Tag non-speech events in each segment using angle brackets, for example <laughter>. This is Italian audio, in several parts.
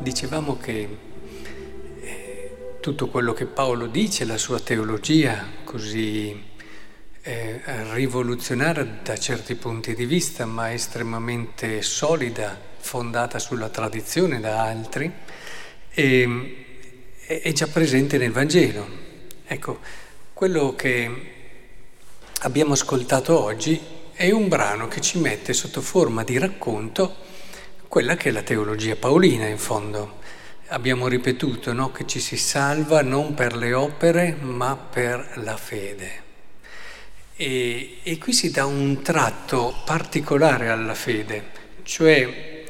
dicevamo che eh, tutto quello che Paolo dice, la sua teologia così eh, rivoluzionaria da certi punti di vista, ma estremamente solida, fondata sulla tradizione da altri, è, è già presente nel Vangelo. Ecco, quello che abbiamo ascoltato oggi è un brano che ci mette sotto forma di racconto quella che è la teologia paolina in fondo. Abbiamo ripetuto no? che ci si salva non per le opere ma per la fede. E, e qui si dà un tratto particolare alla fede, cioè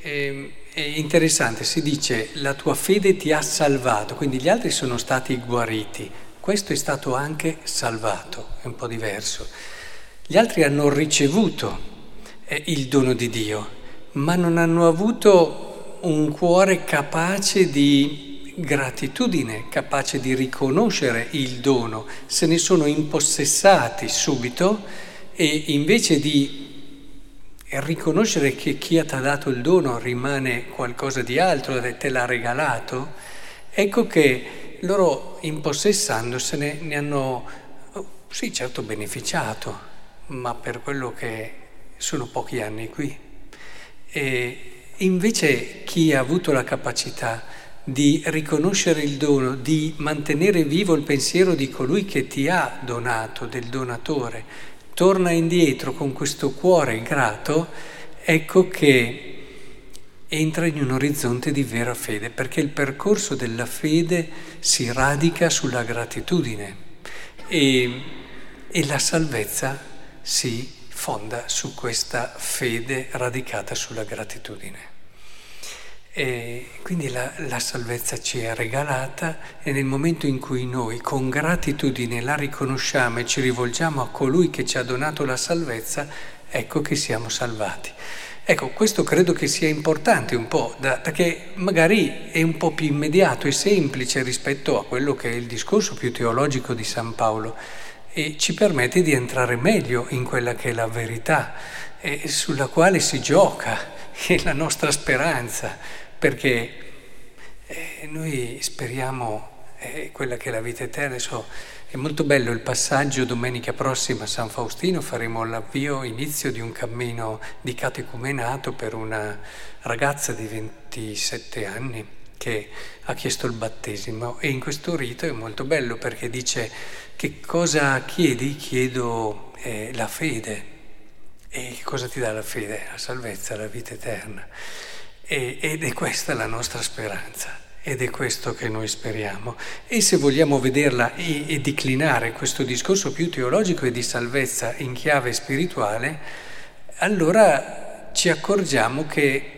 eh, è interessante, si dice la tua fede ti ha salvato, quindi gli altri sono stati guariti, questo è stato anche salvato, è un po' diverso. Gli altri hanno ricevuto eh, il dono di Dio, ma non hanno avuto un cuore capace di gratitudine, capace di riconoscere il dono, se ne sono impossessati subito e invece di riconoscere che chi ti ha dato il dono rimane qualcosa di altro, te l'ha regalato, ecco che loro impossessandosene ne hanno, sì certo, beneficiato, ma per quello che sono pochi anni qui. E invece chi ha avuto la capacità di riconoscere il dono, di mantenere vivo il pensiero di colui che ti ha donato, del donatore, torna indietro con questo cuore grato, ecco che entra in un orizzonte di vera fede, perché il percorso della fede si radica sulla gratitudine e, e la salvezza si fonda su questa fede radicata sulla gratitudine. E quindi la, la, salvezza ci è regalata e nel momento in cui noi con gratitudine la riconosciamo e ci rivolgiamo a colui che ci ha donato la salvezza, ecco che siamo salvati. Ecco, questo credo che sia importante un po', da, perché magari è un po' più immediato e semplice rispetto a quello che è il discorso più teologico di San Paolo e ci permette di entrare meglio in quella che è la verità e sulla quale si gioca, <laughs> che è la nostra speranza, perché eh, noi speriamo eh, quella che è la vita eterna. Adesso è molto bello il passaggio domenica prossima a San Faustino, faremo l'avvio, inizio di un cammino di catecumenato per una ragazza di 27 anni che ha chiesto il battesimo e in questo rito è molto bello perché dice che cosa chiedi? Chiedo eh, la fede. E cosa ti dà la fede? La salvezza, la vita eterna. E, ed è questa la nostra speranza. Ed è questo che noi speriamo. E se vogliamo vederla e, e declinare questo discorso più teologico e di salvezza in chiave spirituale, allora ci accorgiamo che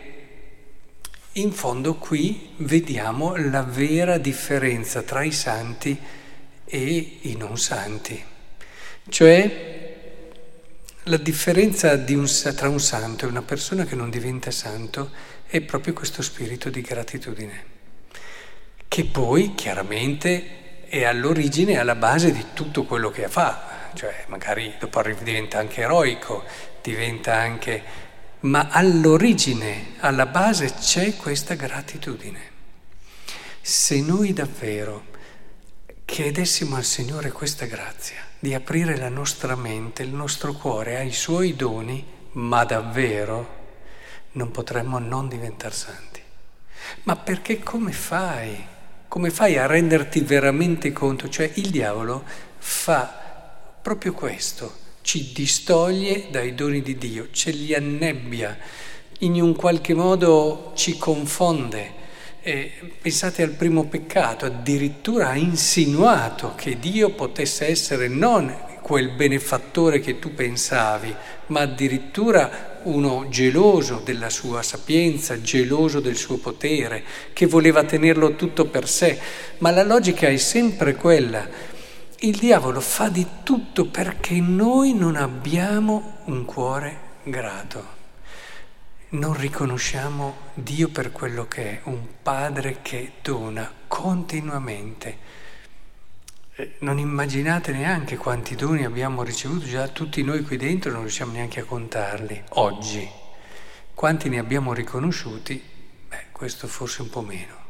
in fondo qui vediamo la vera differenza tra i santi e i non santi. Cioè la differenza un, tra un santo e una persona che non diventa santo è proprio questo spirito di gratitudine, che poi chiaramente è all'origine, alla base di tutto quello che fa, cioè magari dopo diventa anche eroico, diventa anche ma all'origine, alla base c'è questa gratitudine. Se noi davvero chiedessimo al Signore questa grazia di aprire la nostra mente, il nostro cuore ai Suoi doni, ma davvero non potremmo non diventare santi. Ma perché come fai? Come fai a renderti veramente conto? Cioè il diavolo fa proprio questo ci distoglie dai doni di Dio, ce li annebbia, in un qualche modo ci confonde. Eh, pensate al primo peccato, addirittura ha insinuato che Dio potesse essere non quel benefattore che tu pensavi, ma addirittura uno geloso della sua sapienza, geloso del suo potere, che voleva tenerlo tutto per sé. Ma la logica è sempre quella il diavolo fa di tutto perché noi non abbiamo un cuore grato. Non riconosciamo Dio per quello che è, un padre che dona continuamente. Eh, non immaginate neanche quanti doni abbiamo ricevuto, già tutti noi qui dentro non riusciamo neanche a contarli, oggi. Quanti ne abbiamo riconosciuti? Beh, questo forse un po' meno.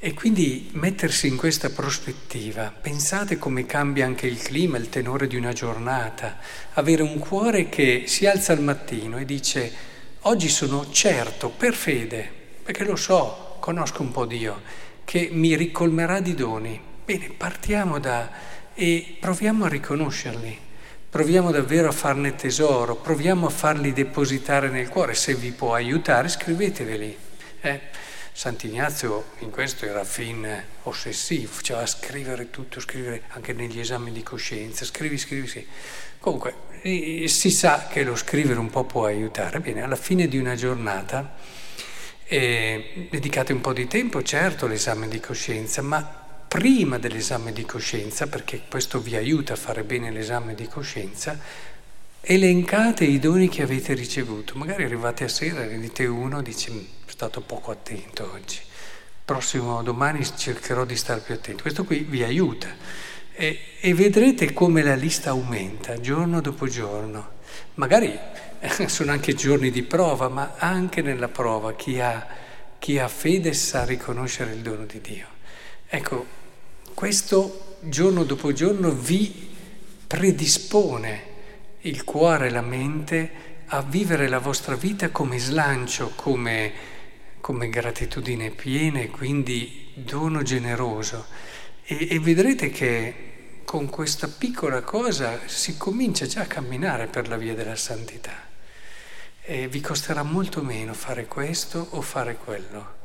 E quindi mettersi in questa prospettiva, pensate come cambia anche il clima, il tenore di una giornata, avere un cuore che si alza al mattino e dice oggi sono certo, per fede, perché lo so, conosco un po' Dio, che mi ricolmerà di doni. Bene, partiamo da e proviamo a riconoscerli, proviamo davvero a farne tesoro, proviamo a farli depositare nel cuore. Se vi può aiutare, scriveteveli. Eh? Sant'Ignazio in questo era fin ossessivo, faceva scrivere tutto, scrivere anche negli esami di coscienza, scrivi, scrivi, scrivi. Comunque si sa che lo scrivere un po' può aiutare. Bene, alla fine di una giornata eh, dedicate un po' di tempo, certo, all'esame di coscienza, ma prima dell'esame di coscienza, perché questo vi aiuta a fare bene l'esame di coscienza, elencate i doni che avete ricevuto. Magari arrivate a sera, ne dite uno, dice stato poco attento oggi. Prossimo domani cercherò di stare più attento. Questo qui vi aiuta e, e vedrete come la lista aumenta giorno dopo giorno. Magari <laughs> sono anche giorni di prova, ma anche nella prova chi ha, chi ha fede sa riconoscere il dono di Dio. Ecco, questo giorno dopo giorno vi predispone il cuore e la mente a vivere la vostra vita come slancio, come come gratitudine piena e quindi dono generoso. E, e vedrete che con questa piccola cosa si comincia già a camminare per la via della santità. E vi costerà molto meno fare questo o fare quello.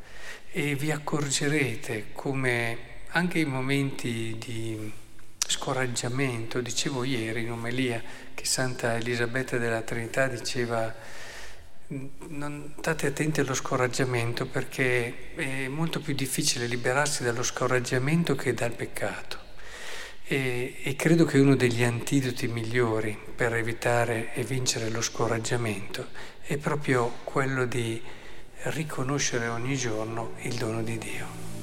E vi accorgerete come anche in momenti di scoraggiamento, dicevo ieri in omelia che Santa Elisabetta della Trinità diceva non state attenti allo scoraggiamento perché è molto più difficile liberarsi dallo scoraggiamento che dal peccato. E, e, credo che uno degli antidoti migliori per evitare e vincere lo scoraggiamento è proprio quello di riconoscere ogni giorno il dono di Dio.